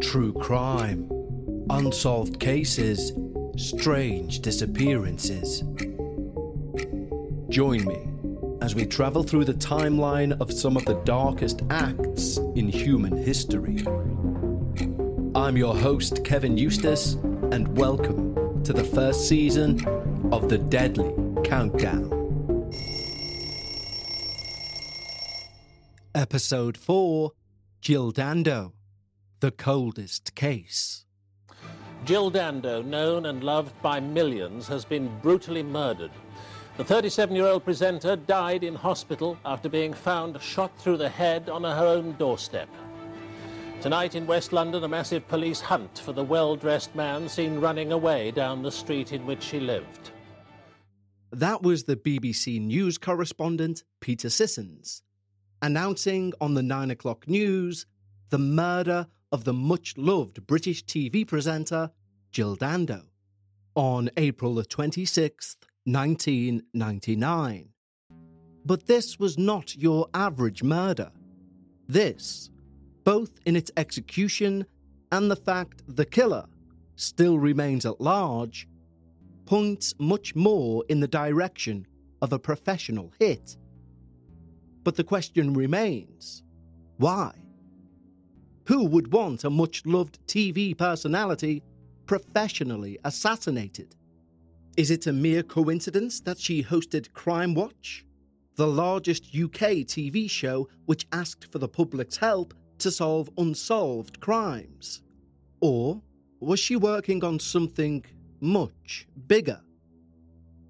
True crime, unsolved cases, strange disappearances. Join me as we travel through the timeline of some of the darkest acts in human history. I'm your host, Kevin Eustace, and welcome to the first season of The Deadly Countdown. Episode 4 Jill Dando The Coldest Case. Jill Dando, known and loved by millions, has been brutally murdered. The 37 year old presenter died in hospital after being found shot through the head on her own doorstep. Tonight in West London, a massive police hunt for the well dressed man seen running away down the street in which she lived. That was the BBC News correspondent Peter Sissons announcing on the 9 o'clock news the murder of the much loved British TV presenter Jill Dando on April the 26th, 1999. But this was not your average murder. This, both in its execution and the fact the killer still remains at large, points much more in the direction of a professional hit. But the question remains why? Who would want a much loved TV personality professionally assassinated? Is it a mere coincidence that she hosted Crime Watch, the largest UK TV show which asked for the public's help to solve unsolved crimes? Or was she working on something much bigger?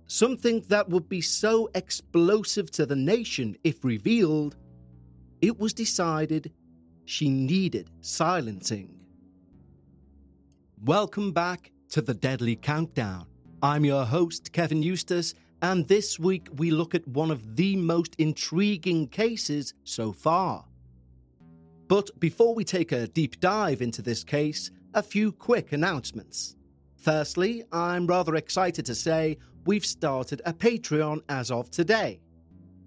Something that would be so explosive to the nation if revealed, it was decided she needed silencing. Welcome back to the Deadly Countdown. I'm your host, Kevin Eustace, and this week we look at one of the most intriguing cases so far. But before we take a deep dive into this case, a few quick announcements. Firstly, I'm rather excited to say we've started a Patreon as of today.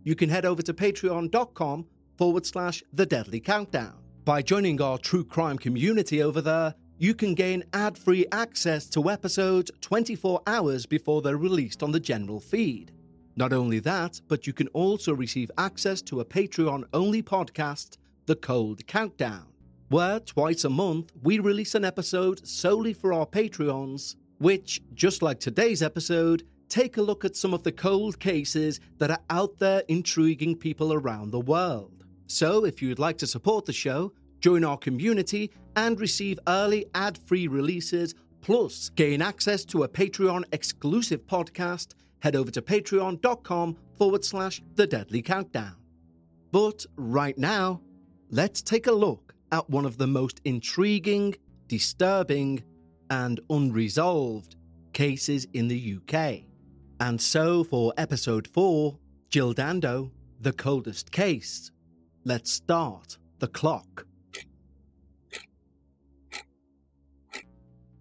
You can head over to patreon.com forward slash the deadly countdown. By joining our true crime community over there, you can gain ad free access to episodes 24 hours before they're released on the general feed. Not only that, but you can also receive access to a Patreon only podcast, The Cold Countdown, where twice a month we release an episode solely for our Patreons, which, just like today's episode, take a look at some of the cold cases that are out there intriguing people around the world. So, if you'd like to support the show, join our community, and receive early ad free releases, plus gain access to a Patreon exclusive podcast, head over to patreon.com forward slash the deadly countdown. But right now, let's take a look at one of the most intriguing, disturbing, and unresolved cases in the UK. And so, for episode 4, Jill Dando, The Coldest Case, let's start the clock.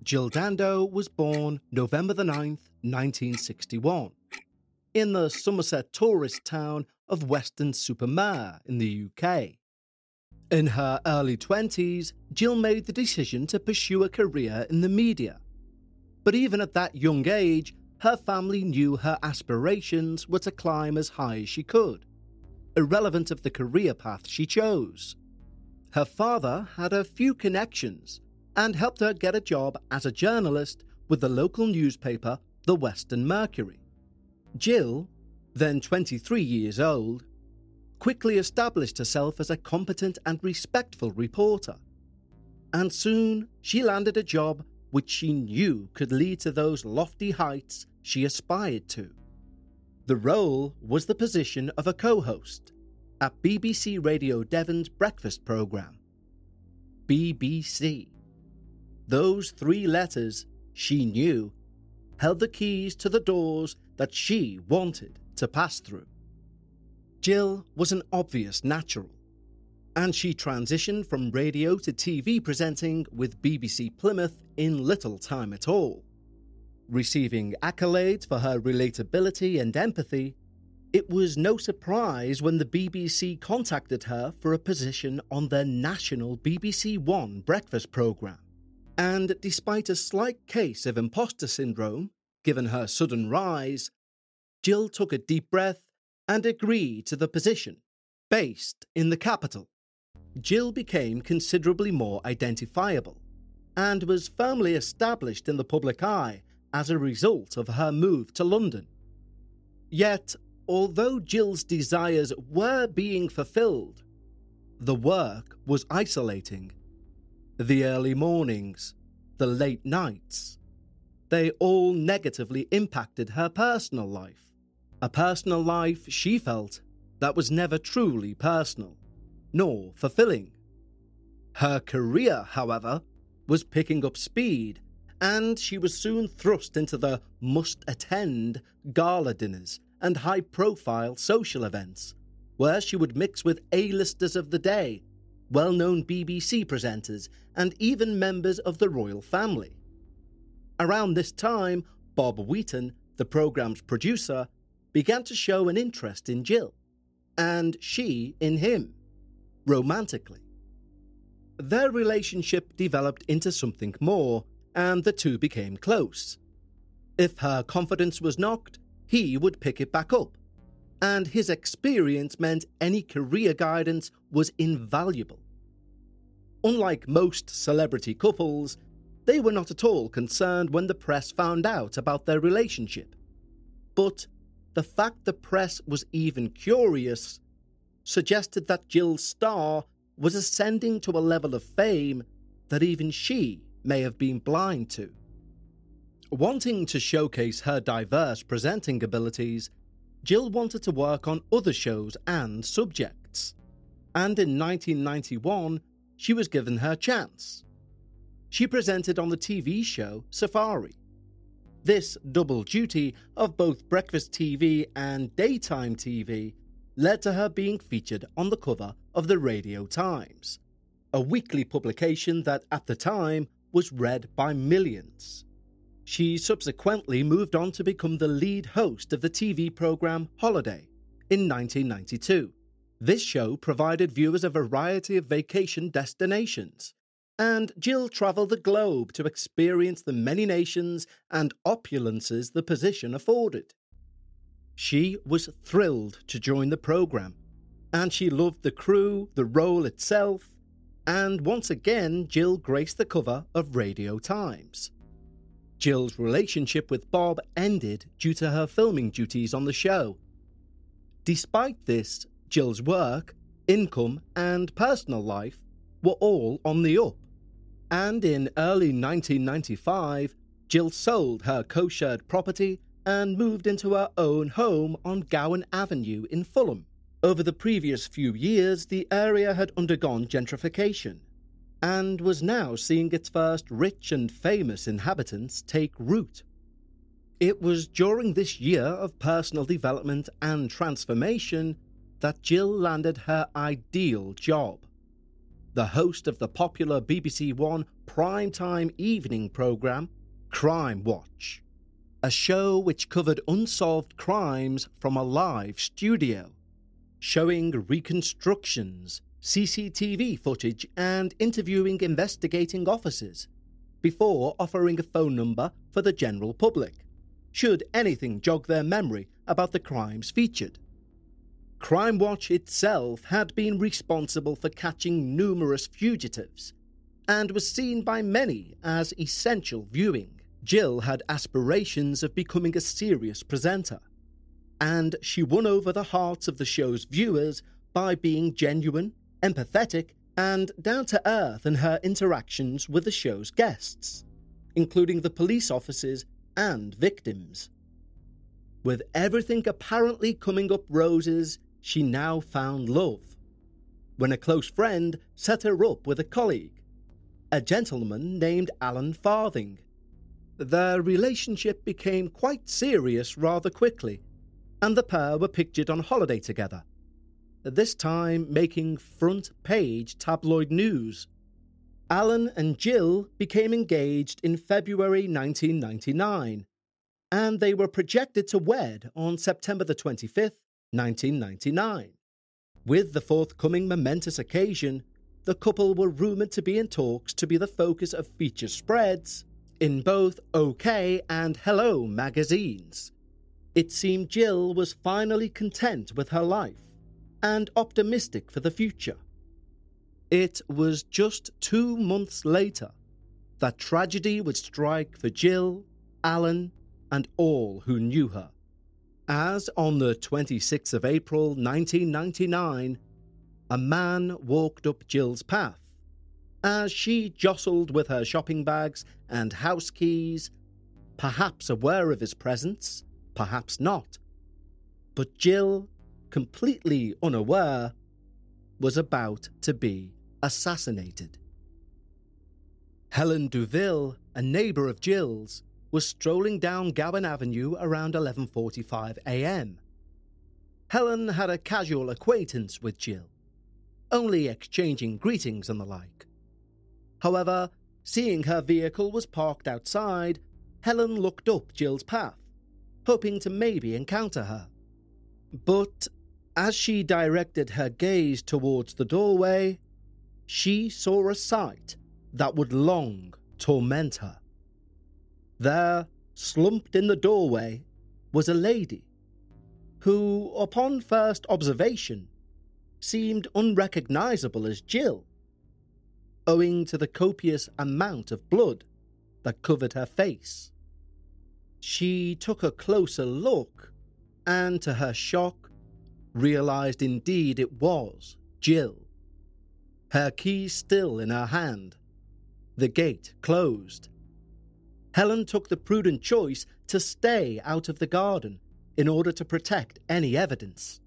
Jill Dando was born November the 9th, 1961, in the Somerset tourist town of Weston-super-Mare in the UK. In her early 20s, Jill made the decision to pursue a career in the media. But even at that young age, her family knew her aspirations were to climb as high as she could, irrelevant of the career path she chose. her father had a few connections and helped her get a job as a journalist with the local newspaper, the Weston Mercury. Jill, then 23 years old, quickly established herself as a competent and respectful reporter. And soon she landed a job which she knew could lead to those lofty heights she aspired to. The role was the position of a co host at BBC Radio Devon's breakfast programme. BBC. Those three letters, she knew, held the keys to the doors that she wanted to pass through. Jill was an obvious natural, and she transitioned from radio to TV presenting with BBC Plymouth in little time at all. Receiving accolades for her relatability and empathy, it was no surprise when the BBC contacted her for a position on their national BBC One breakfast programme. And despite a slight case of imposter syndrome, given her sudden rise, Jill took a deep breath and agreed to the position, based in the capital. Jill became considerably more identifiable and was firmly established in the public eye as a result of her move to London. Yet, although Jill's desires were being fulfilled, the work was isolating. The early mornings, the late nights, they all negatively impacted her personal life. A personal life she felt that was never truly personal, nor fulfilling. Her career, however, was picking up speed, and she was soon thrust into the must attend gala dinners and high profile social events, where she would mix with A-listers of the day, well known BBC presenters, and even members of the royal family. Around this time, Bob Wheaton, the programme's producer, began to show an interest in Jill, and she in him, romantically. Their relationship developed into something more, and the two became close. If her confidence was knocked, he would pick it back up. And his experience meant any career guidance was invaluable. Unlike most celebrity couples, they were not at all concerned when the press found out about their relationship. But the fact the press was even curious suggested that Jill Starr was ascending to a level of fame that even she may have been blind to. Wanting to showcase her diverse presenting abilities, Jill wanted to work on other shows and subjects. And in 1991, she was given her chance. She presented on the TV show Safari. This double duty of both breakfast TV and daytime TV led to her being featured on the cover of the Radio Times, a weekly publication that at the time was read by millions. She subsequently moved on to become the lead host of the TV programme Holiday in 1992. This show provided viewers a variety of vacation destinations, and Jill travelled the globe to experience the many nations and opulences the position afforded. She was thrilled to join the programme, and she loved the crew, the role itself, and once again, Jill graced the cover of Radio Times. Jill's relationship with Bob ended due to her filming duties on the show. Despite this, Jill's work, income, and personal life were all on the up. And in early 1995, Jill sold her co shared property and moved into her own home on Gowan Avenue in Fulham. Over the previous few years, the area had undergone gentrification, and was now seeing its first rich and famous inhabitants take root. It was during this year of personal development and transformation that Jill landed her ideal job. The host of the popular BBC One primetime evening programme, Crime Watch, a show which covered unsolved crimes from a live studio, showing reconstructions, CCTV footage, and interviewing investigating officers before offering a phone number for the general public, should anything jog their memory about the crimes featured. Crime Watch itself had been responsible for catching numerous fugitives and was seen by many as essential viewing. Jill had aspirations of becoming a serious presenter, and she won over the hearts of the show's viewers by being genuine, empathetic, and down to earth in her interactions with the show's guests, including the police officers and victims. With everything apparently coming up roses, she now found love. When a close friend set her up with a colleague, a gentleman named Alan Farthing. Their relationship became quite serious rather quickly, and the pair were pictured on holiday together, this time making front page tabloid news. Alan and Jill became engaged in February 1999, and they were projected to wed on September the 25th, 1999. With the forthcoming momentous occasion, the couple were rumoured to be in talks to be the focus of feature spreads in both OK and Hello magazines. It seemed Jill was finally content with her life and optimistic for the future. It was just two months later that tragedy would strike for Jill, Alan, and all who knew her as on the 26th of April 1999, a man walked up Jill's path as she jostled with her shopping bags and house keys, perhaps aware of his presence, perhaps not. But Jill, completely unaware, was about to be assassinated. Helen Doble, a neighbour of Jill's, was strolling down Gowan Avenue around 11:45 a.m. Helen had a casual acquaintance with Jill, only exchanging greetings and the like. However, seeing her vehicle was parked outside, Helen looked up Jill's path, hoping to maybe encounter her. But as she directed her gaze towards the doorway, she saw a sight that would long torment her. There, slumped in the doorway, was a lady who, upon first observation, seemed unrecognizable as Jill, owing to the copious amount of blood that covered her face. She took a closer look and, to her shock, realized indeed it was Jill. Her key still in her hand, the gate closed, Helen took the prudent choice to stay out of the garden in order to protect any evidence.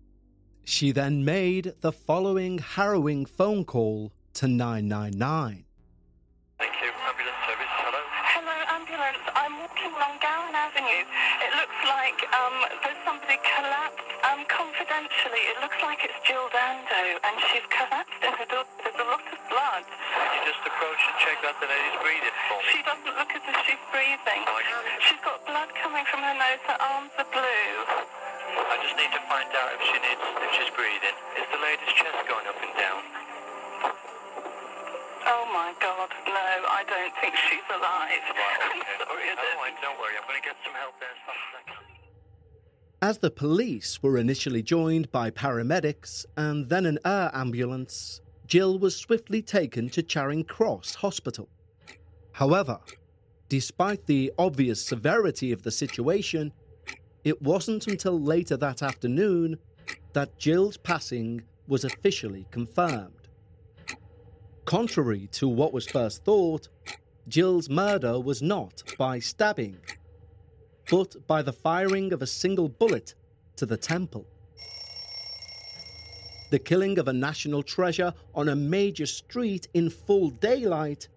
She then made the following harrowing phone call to 999. Thank you. Ambulance service. Hello. Hello, ambulance. I'm walking along Gowan Avenue. It looks like um, there's somebody collapsed. Um, confidentially, it looks like it's Jill Dando, and she's collapsed in her door. There's a lot of blood. Can you just approach and check that the lady's breathing for me? She doesn't look as if she's breathing. Oh, She's got blood coming from her nose. Her arms are blue. I just need to find out if she needs, if she's breathing. Is the lady's chest going up and down? Oh my God, no, I don't think she's alive. Right, I'm okay. sorry, Never Adele. mind, don't worry. I'm going to get some help there as fast as As the police were initially joined by paramedics and then an air ambulance, Jill was swiftly taken to Charing Cross Hospital. However, despite the obvious severity of the situation, it wasn't until later that afternoon that Jill's passing was officially confirmed. Contrary to what was first thought, Jill's murder was not by stabbing, but by the firing of a single bullet to the temple. The killing of a national treasure on a major street in full daylight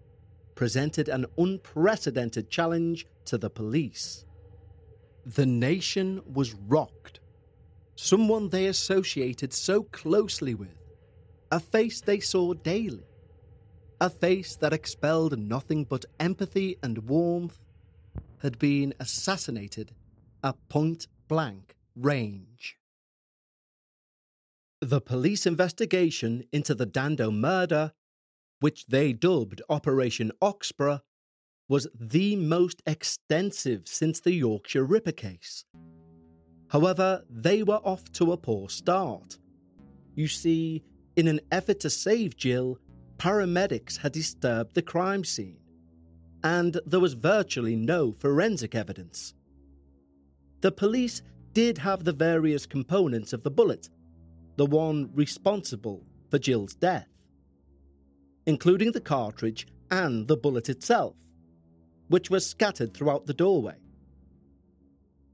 presented an unprecedented challenge to the police. The nation was rocked. Someone they associated so closely with, a face they saw daily, a face that expelled nothing but empathy and warmth, had been assassinated at point blank range. The police investigation into the Dando murder, which they dubbed Operation Oxborough, was the most extensive since the Yorkshire Ripper case. However, they were off to a poor start. You see, in an effort to save Jill, paramedics had disturbed the crime scene, and there was virtually no forensic evidence. The police did have the various components of the bullet, the one responsible for Jill's death, including the cartridge and the bullet itself, which was scattered throughout the doorway.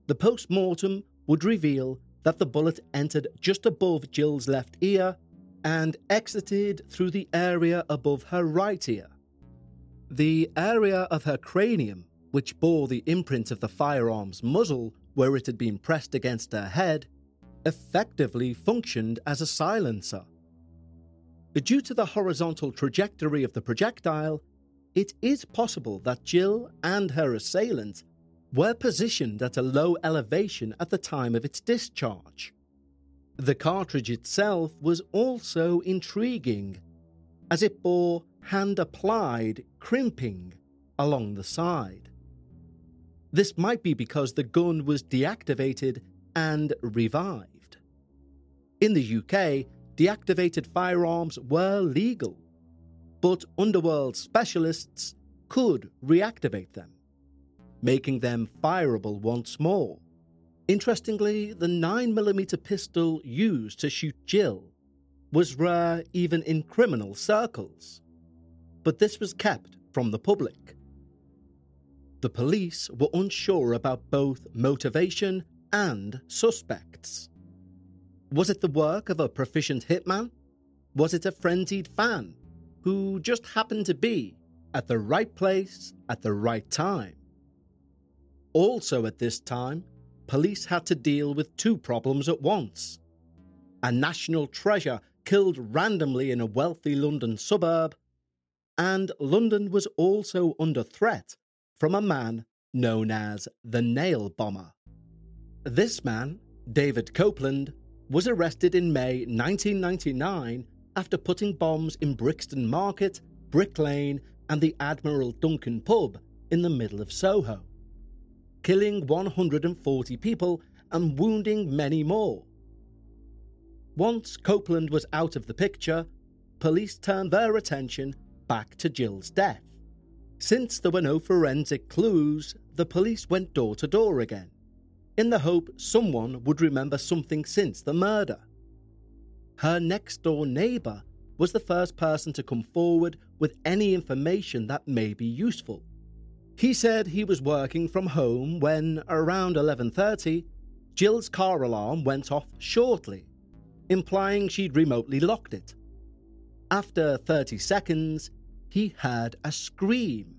The post mortem would reveal that the bullet entered just above Jill's left ear and exited through the area above her right ear. The area of her cranium, which bore the imprint of the firearm's muzzle where it had been pressed against her head, effectively functioned as a silencer. Due to the horizontal trajectory of the projectile, it is possible that Jill and her assailant were positioned at a low elevation at the time of its discharge. The cartridge itself was also intriguing, as it bore hand applied crimping along the side. This might be because the gun was deactivated and revived. In the UK, deactivated firearms were legal, but underworld specialists could reactivate them, making them fireable once more. Interestingly, the 9mm pistol used to shoot Jill was rare even in criminal circles, but this was kept from the public. The police were unsure about both motivation and suspects. Was it the work of a proficient hitman? Was it a frenzied fan who just happened to be at the right place at the right time? Also, at this time, police had to deal with two problems at once a national treasure killed randomly in a wealthy London suburb, and London was also under threat from a man known as the Nail Bomber. This man, David Copeland, was arrested in May 1999 after putting bombs in Brixton Market, Brick Lane, and the Admiral Duncan pub in the middle of Soho, killing 140 people and wounding many more. Once Copeland was out of the picture, police turned their attention back to Jill's death. Since there were no forensic clues, the police went door to door again in the hope someone would remember something since the murder. Her next door neighbour was the first person to come forward with any information that may be useful. He said he was working from home when around 11:30 Jill's car alarm went off shortly, implying she'd remotely locked it. After 30 seconds, he heard a scream.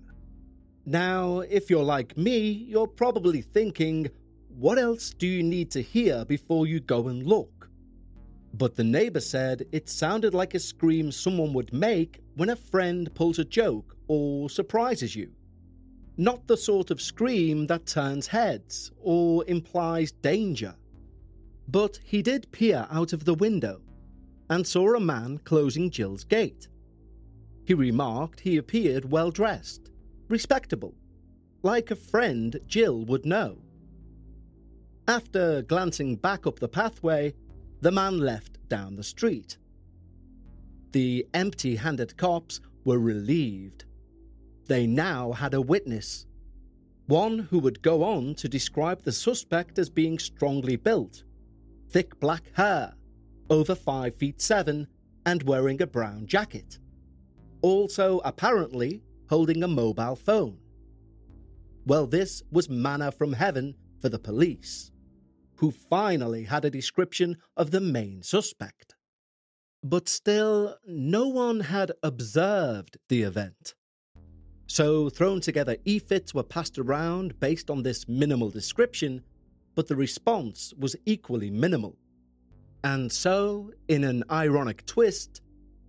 Now, if you're like me, you're probably thinking, what else do you need to hear before you go and look? But the neighbour said it sounded like a scream someone would make when a friend pulls a joke or surprises you. Not the sort of scream that turns heads or implies danger. But he did peer out of the window and saw a man closing Jill's gate. He remarked he appeared well dressed, respectable, like a friend Jill would know. After glancing back up the pathway, the man left down the street. The empty handed cops were relieved. They now had a witness, one who would go on to describe the suspect as being strongly built, thick black hair, over 5 feet 7, and wearing a brown jacket. Also, apparently, holding a mobile phone. Well, this was manna from heaven for the police who finally had a description of the main suspect. But still, no one had observed the event. So, thrown together EFITs were passed around based on this minimal description, but the response was equally minimal. And so, in an ironic twist,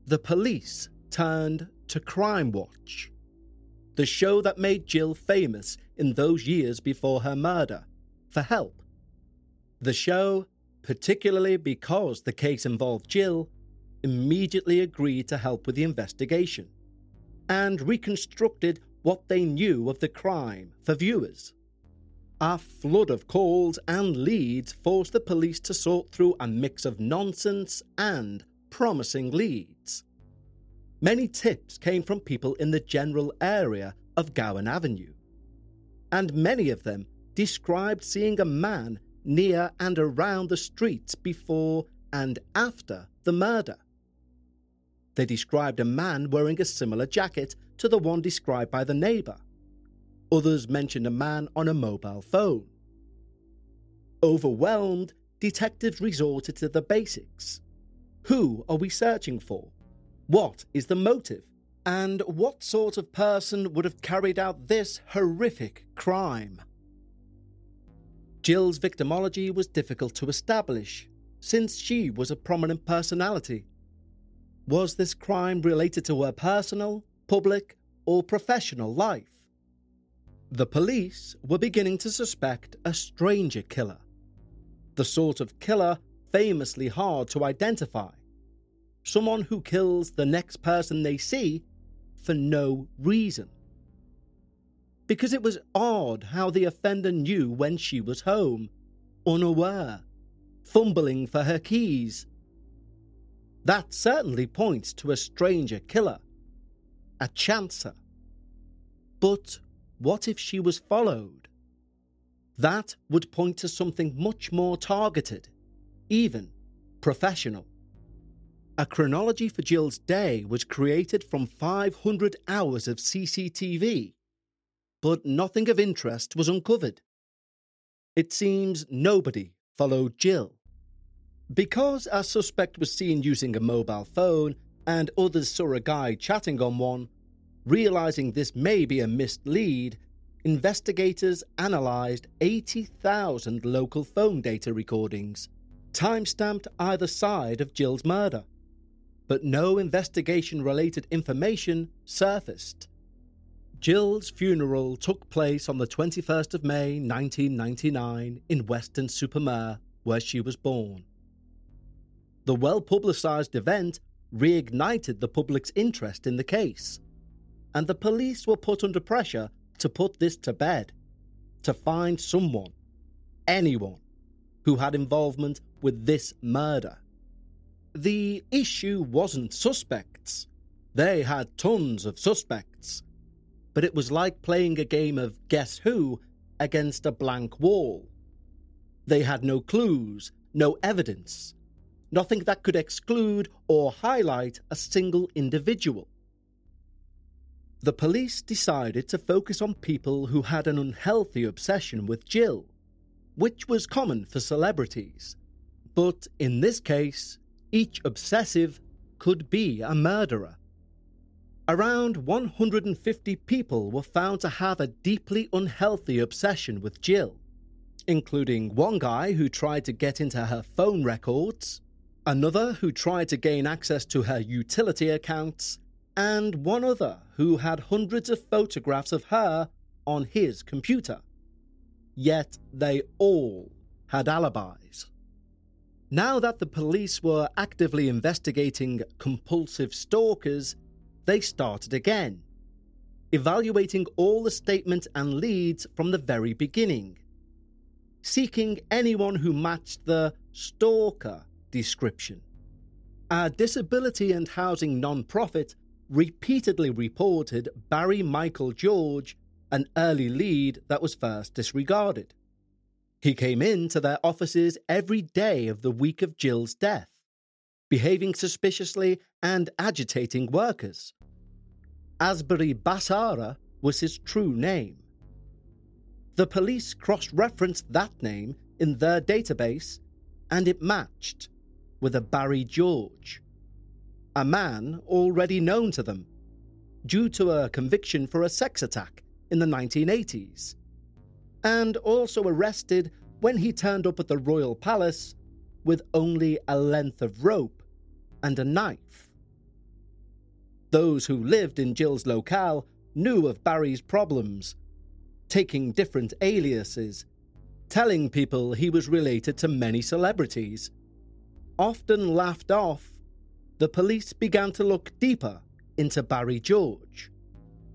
the police turned to Crime Watch, the show that made Jill famous in those years before her murder, for help. The show, particularly because the case involved Jill, immediately agreed to help with the investigation and reconstructed what they knew of the crime for viewers. A flood of calls and leads forced the police to sort through a mix of nonsense and promising leads. Many tips came from people in the general area of Gowan Avenue, and many of them described seeing a man near and around the streets before and after the murder. They described a man wearing a similar jacket to the one described by the neighbour. Others mentioned a man on a mobile phone. Overwhelmed, detectives resorted to the basics. Who are we searching for? What is the motive? And what sort of person would have carried out this horrific crime? Jill's victimology was difficult to establish, since she was a prominent personality. Was this crime related to her personal, public, or professional life? The police were beginning to suspect a stranger killer, the sort of killer famously hard to identify, someone who kills the next person they see for no reason. Because it was odd how the offender knew when she was home, unaware, fumbling for her keys. That certainly points to a stranger killer, a chancer. But what if she was followed? That would point to something much more targeted, even professional. A chronology for Jill's day was created from 500 hours of CCTV, but nothing of interest was uncovered. It seems nobody followed Jill. Because a suspect was seen using a mobile phone and others saw a guy chatting on one, realizing this may be a missed lead, investigators analysed 80,000 local phone data recordings, time-stamped either side of Jill's murder but no investigation related information surfaced. Jill's funeral took place on the 21st of May 1999 in Weston-super-Mare, where she was born. The well publicised event reignited the public's interest in the case, and the police were put under pressure to put this to bed, to find someone, anyone, who had involvement with this murder. The issue wasn't suspects. They had tons of suspects. But it was like playing a game of Guess Who against a blank wall. They had no clues, no evidence, nothing that could exclude or highlight a single individual. The police decided to focus on people who had an unhealthy obsession with Jill, which was common for celebrities. But in this case, each obsessive could be a murderer. Around 150 people were found to have a deeply unhealthy obsession with Jill, including one guy who tried to get into her phone records, another who tried to gain access to her utility accounts, and one other who had hundreds of photographs of her on his computer. Yet they all had alibis. Now that the police were actively investigating compulsive stalkers, they started again, evaluating all the statements and leads from the very beginning, seeking anyone who matched the stalker description. A disability and housing non-profit repeatedly reported Barry Michael George, an early lead that was first disregarded. He came into their offices every day of the week of Jill's death, behaving suspiciously and agitating workers. Asbury Bulsara was his true name. The police cross referenced that name in their database and it matched with a Barry George, a man already known to them due to a conviction for a sex attack in the 1980s and also arrested when he turned up at the royal palace with only a length of rope and a knife. Those who lived in Jill's locale knew of Barry's problems, taking different aliases, telling people he was related to many celebrities. Often laughed off, the police began to look deeper into Barry George.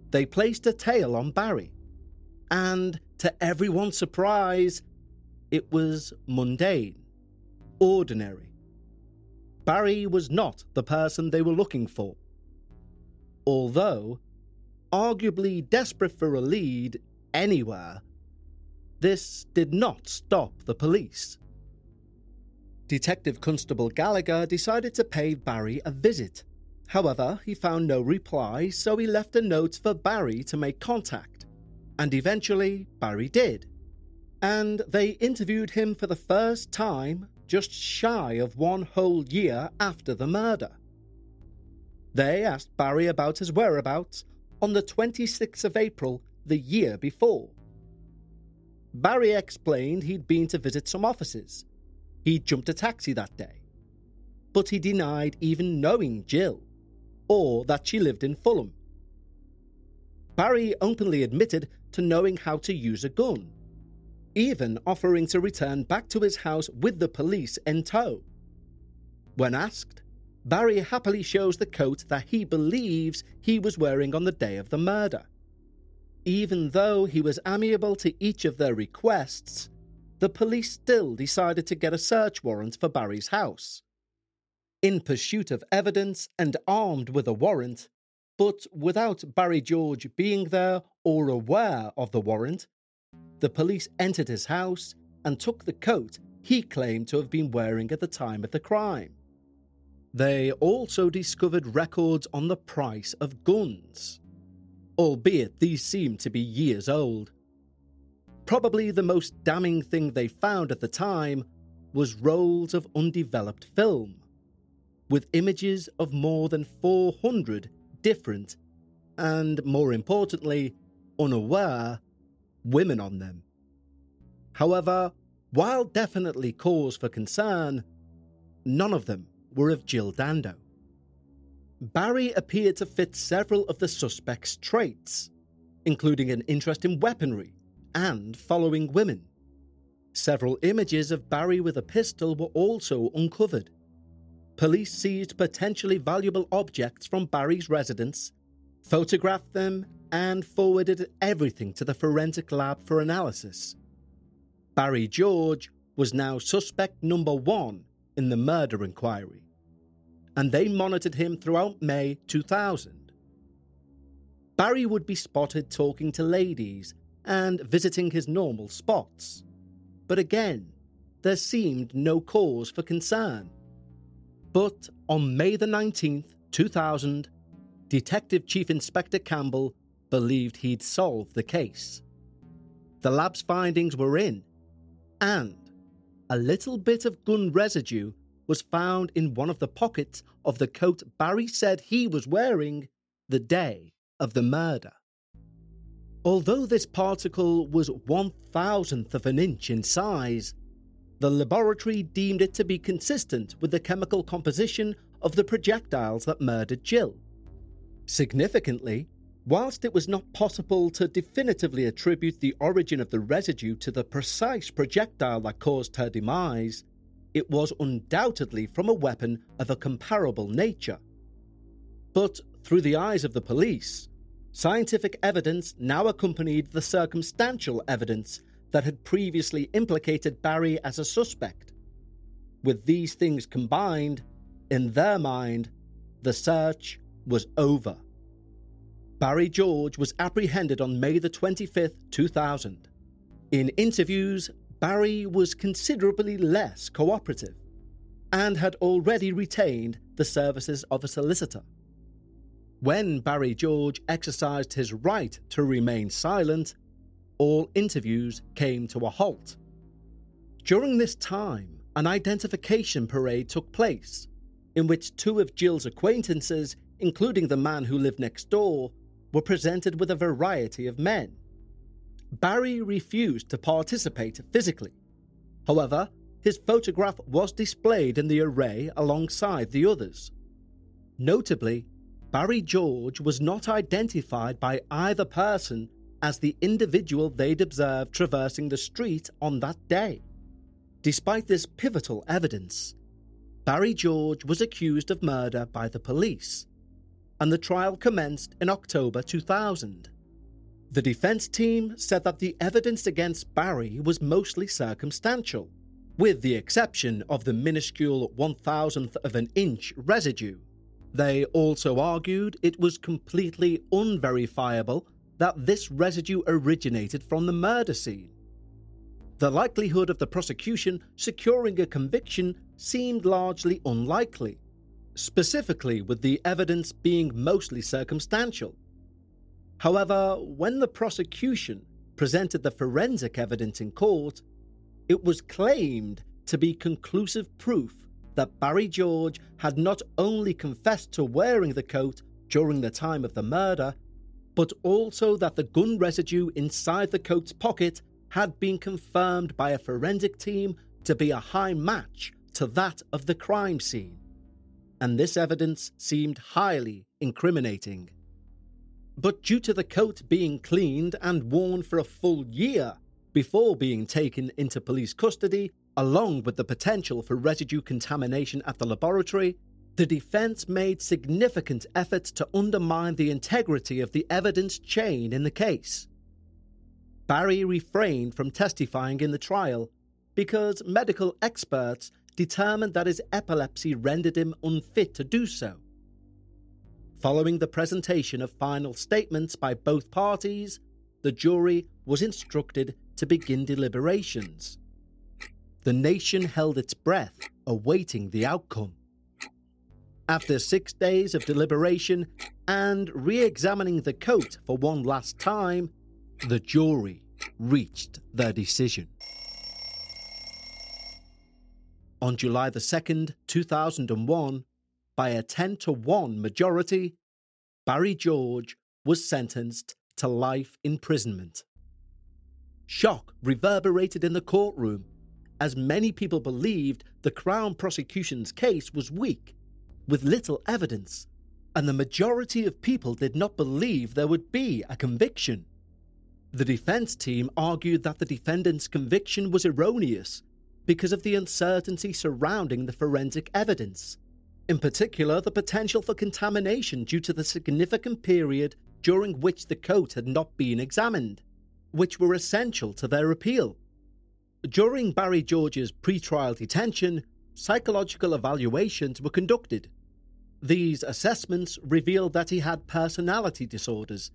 They placed a tail on Barry, and to everyone's surprise, it was mundane, ordinary. Barry was not the person they were looking for. Although, arguably desperate for a lead anywhere, this did not stop the police. Detective Constable Gallagher decided to pay Barry a visit. However, he found no reply, so he left a note for Barry to make contact. And eventually, Barry did. And they interviewed him for the first time just shy of one whole year after the murder. They asked Barry about his whereabouts on the 26th of April the year before. Barry explained he'd been to visit some offices. He'd jumped a taxi that day. But he denied even knowing Jill, or that she lived in Fulham. Barry openly admitted to knowing how to use a gun, even offering to return back to his house with the police in tow. When asked, Barry happily shows the coat that he believes he was wearing on the day of the murder. Even though he was amiable to each of their requests, the police still decided to get a search warrant for Barry's house. In pursuit of evidence and armed with a warrant, but without Barry George being there or aware of the warrant, the police entered his house and took the coat he claimed to have been wearing at the time of the crime. They also discovered records on the price of guns albeit these seemed to be years old. Probably the most damning thing they found at the time was rolls of undeveloped film, with images of more than 400 different, and more importantly, unaware, women on them. However, while definitely cause for concern, none of them were of Jill Dando. Barry appeared to fit several of the suspect's traits, including an interest in weaponry and following women. Several images of Barry with a pistol were also uncovered. Police seized potentially valuable objects from Barry's residence, photographed them, and forwarded everything to the forensic lab for analysis. Barry George was now suspect number one in the murder inquiry and they monitored him throughout May 2000. Barry would be spotted talking to ladies and visiting his normal spots. But again, there seemed no cause for concern. But on May the 19th, 2000, Detective Chief Inspector Campbell believed he'd solved the case. The lab's findings were in, and a little bit of gun residue was found in one of the pockets of the coat Barry said he was wearing the day of the murder. Although this particle was one thousandth of an inch in size, the laboratory deemed it to be consistent with the chemical composition of the projectiles that murdered Jill. Significantly, whilst it was not possible to definitively attribute the origin of the residue to the precise projectile that caused her demise, it was undoubtedly from a weapon of a comparable nature. But through the eyes of the police, scientific evidence now accompanied the circumstantial evidence that had previously implicated Barry as a suspect. With these things combined, in their mind, the search was over. Barry George was apprehended on May the 25th, 2000. In interviews, Barry was considerably less cooperative and had already retained the services of a solicitor. When Barry George exercised his right to remain silent, all interviews came to a halt. During this time, an identification parade took place, in which two of Jill's acquaintances, including the man who lived next door, were presented with a variety of men. Barry refused to participate physically. However, his photograph was displayed in the array alongside the others. Notably, Barry George was not identified by either person as the individual they'd observed traversing the street on that day. Despite this pivotal evidence, Barry George was accused of murder by the police, and the trial commenced in October 2000. The defense team said that the evidence against Barry was mostly circumstantial, with the exception of the minuscule one thousandth of an inch residue. They also argued it was completely unverifiable that this residue originated from the murder scene. The likelihood of the prosecution securing a conviction seemed largely unlikely, specifically with the evidence being mostly circumstantial. However, when the prosecution presented the forensic evidence in court, it was claimed to be conclusive proof that Barry George had not only confessed to wearing the coat during the time of the murder, but also that the gun residue inside the coat's pocket had been confirmed by a forensic team to be a high match to that of the crime scene. And this evidence seemed highly incriminating. But due to the coat being cleaned and worn for a full year before being taken into police custody, along with the potential for residue contamination at the laboratory, the defense made significant efforts to undermine the integrity of the evidence chain in the case. Barry refrained from testifying in the trial because medical experts determined that his epilepsy rendered him unfit to do so. Following the presentation of final statements by both parties, the jury was instructed to begin deliberations. The nation held its breath, awaiting the outcome. After six days of deliberation and re examining the coat for one last time, the jury reached their decision. On July the 2nd, 2001, by a 10 to 1 majority, Barry George was sentenced to life imprisonment. Shock reverberated in the courtroom as many people believed the Crown prosecution's case was weak, with little evidence, and the majority of people did not believe there would be a conviction. The defense team argued that the defendant's conviction was erroneous because of the uncertainty surrounding the forensic evidence, in particular, the potential for contamination due to the significant period during which the coat had not been examined, which were essential to their appeal. During Barry George's pre-trial detention, psychological evaluations were conducted. These assessments revealed that he had personality disorders,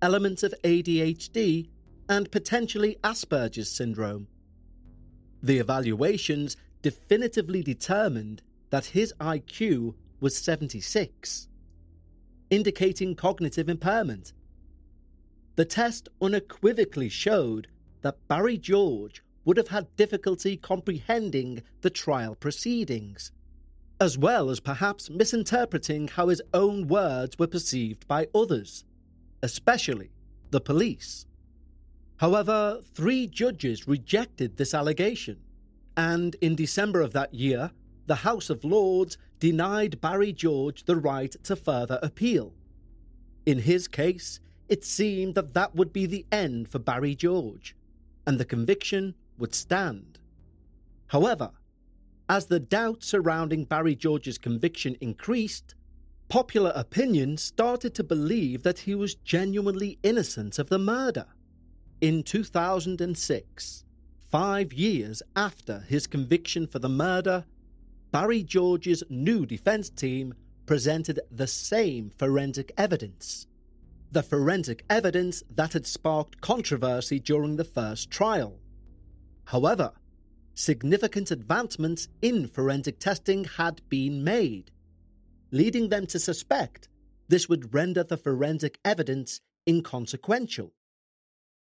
elements of ADHD, and potentially Asperger's syndrome. The evaluations definitively determined that his IQ was 76, indicating cognitive impairment. The test unequivocally showed that Barry George would have had difficulty comprehending the trial proceedings, as well as perhaps misinterpreting how his own words were perceived by others, especially the police. However, three judges rejected this allegation, and in December of that year, the House of Lords denied Barry George the right to further appeal. In his case, it seemed that that would be the end for Barry George, and the conviction would stand. However, as the doubt surrounding Barry George's conviction increased, popular opinion started to believe that he was genuinely innocent of the murder. In 2006, five years after his conviction for the murder, Barry George's new defense team presented the same forensic evidence. The forensic evidence that had sparked controversy during the first trial. However, significant advancements in forensic testing had been made, leading them to suspect this would render the forensic evidence inconsequential.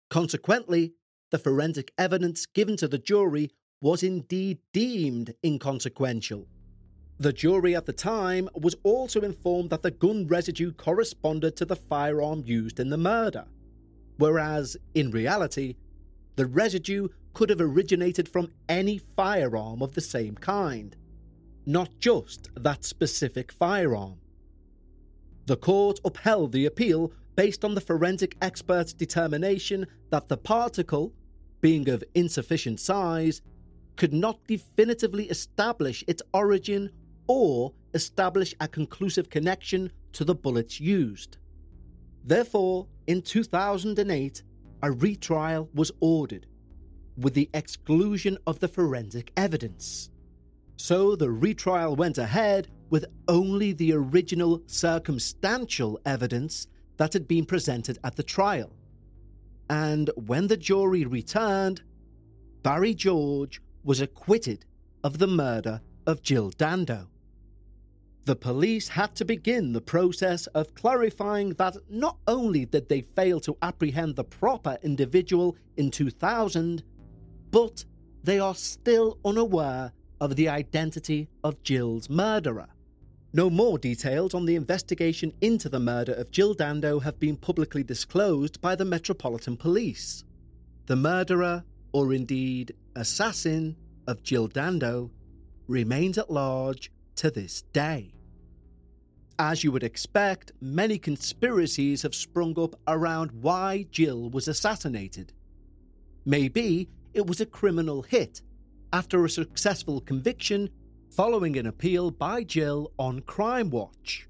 Consequently, the forensic evidence given to the jury was indeed deemed inconsequential. The jury at the time was also informed that the gun residue corresponded to the firearm used in the murder, whereas, in reality, the residue could have originated from any firearm of the same kind, not just that specific firearm. The court upheld the appeal based on the forensic expert's determination that the particle, being of insufficient size, could not definitively establish its origin or establish a conclusive connection to the bullets used. Therefore, in 2008, a retrial was ordered with the exclusion of the forensic evidence. So the retrial went ahead with only the original circumstantial evidence that had been presented at the trial. And when the jury returned, Barry George was acquitted of the murder of Jill Dando. The police had to begin the process of clarifying that not only did they fail to apprehend the proper individual in 2000, but they are still unaware of the identity of Jill's murderer. No more details on the investigation into the murder of Jill Dando have been publicly disclosed by the Metropolitan Police. The murderer, or indeed assassin, of Jill Dando remains at large to this day. As you would expect, many conspiracies have sprung up around why Jill was assassinated. Maybe it was a criminal hit after a successful conviction following an appeal by Jill on Crimewatch.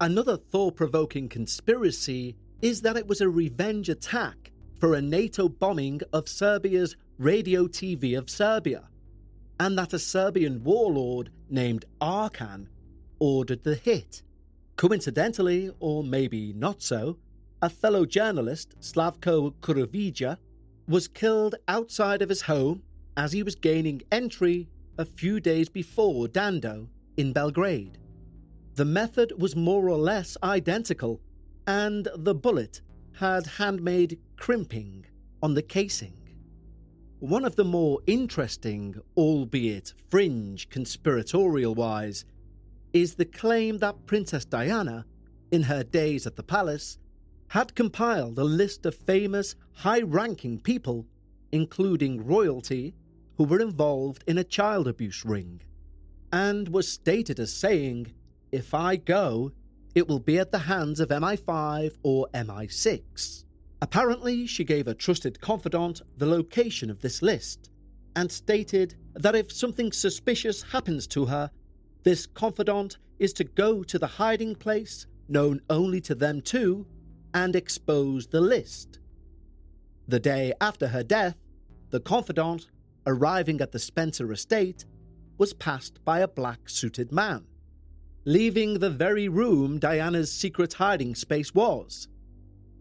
Another thought provoking conspiracy is that it was a revenge attack for a NATO bombing of Serbia's Radio TV of Serbia, and that a Serbian warlord named Arkan ordered the hit. Coincidentally, or maybe not so, a fellow journalist, Slavko Curuvija, was killed outside of his home as he was gaining entry a few days before Dando in Belgrade. The method was more or less identical, and the bullet had handmade crimping on the casing. One of the more interesting, albeit fringe conspiratorial wise, is the claim that Princess Diana, in her days at the palace, had compiled a list of famous high ranking people, including royalty, who were involved in a child abuse ring, and was stated as saying, If I go, it will be at the hands of MI5 or MI6. Apparently, she gave a trusted confidant the location of this list and stated that if something suspicious happens to her, this confidant is to go to the hiding place known only to them two and expose the list. The day after her death, the confidant arriving at the Spencer estate, was passed by a black suited man, leaving the very room Diana's secret hiding space was.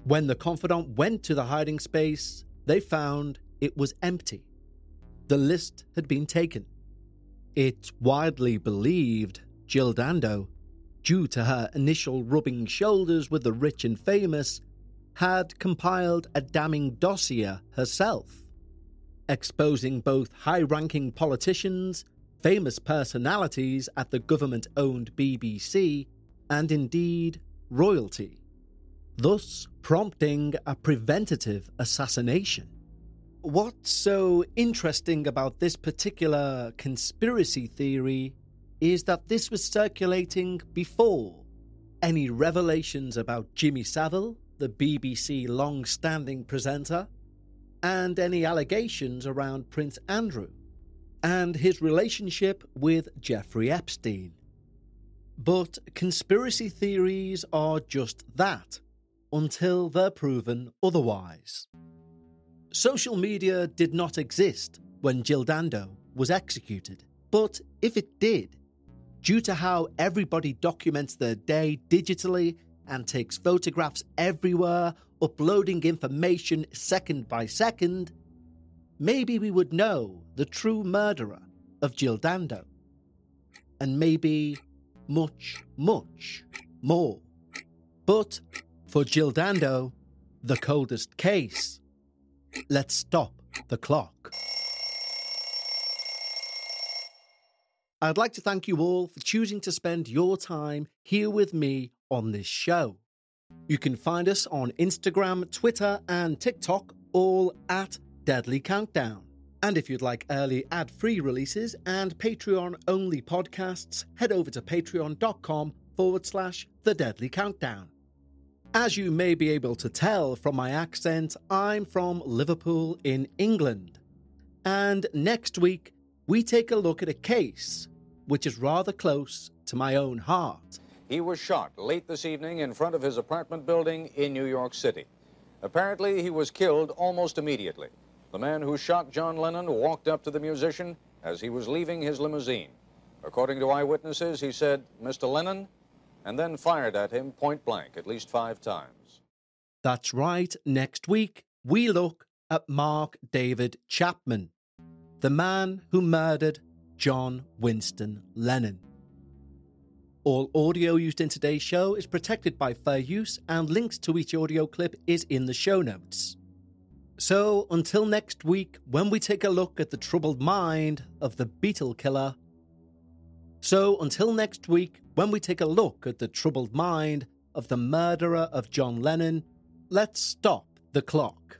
When the confidant went to the hiding space, they found it was empty. The list had been taken. It's widely believed Jill Dando, due to her initial rubbing shoulders with the rich and famous, had compiled a damning dossier herself exposing both high ranking politicians, famous personalities at the government owned BBC, and indeed royalty, thus prompting a preventative assassination. What's so interesting about this particular conspiracy theory is that this was circulating before any revelations about Jimmy Savile, the BBC long standing presenter, and any allegations around Prince Andrew and his relationship with Jeffrey Epstein. But conspiracy theories are just that until they're proven otherwise. Social media did not exist when Jill Dando was executed, but if it did, due to how everybody documents their day digitally and takes photographs everywhere uploading information second by second, maybe we would know the true murderer of Jill Dando. And maybe much, much more. But for Jill Dando, the coldest case, let's stop the clock. I'd like to thank you all for choosing to spend your time here with me on this show. You can find us on Instagram, Twitter, and TikTok, all at Deadly Countdown. And if you'd like early ad free releases and Patreon only podcasts, head over to patreon.com forward slash The Deadly Countdown. As you may be able to tell from my accent, I'm from Liverpool in England. And next week, we take a look at a case which is rather close to my own heart. He was shot late this evening in front of his apartment building in New York City. Apparently, he was killed almost immediately. The man who shot John Lennon walked up to the musician as he was leaving his limousine. According to eyewitnesses, he said, Mr. Lennon, and then fired at him point blank at least five times. That's right, next week we look at Mark David Chapman, the man who murdered John Winston Lennon. All audio used in today's show is protected by fair use, and links to each audio clip is in the show notes. So, until next week, when we take a look at the troubled mind of the Beatle killer. So, until next week, when we take a look at the troubled mind of the murderer of John Lennon, let's stop the clock.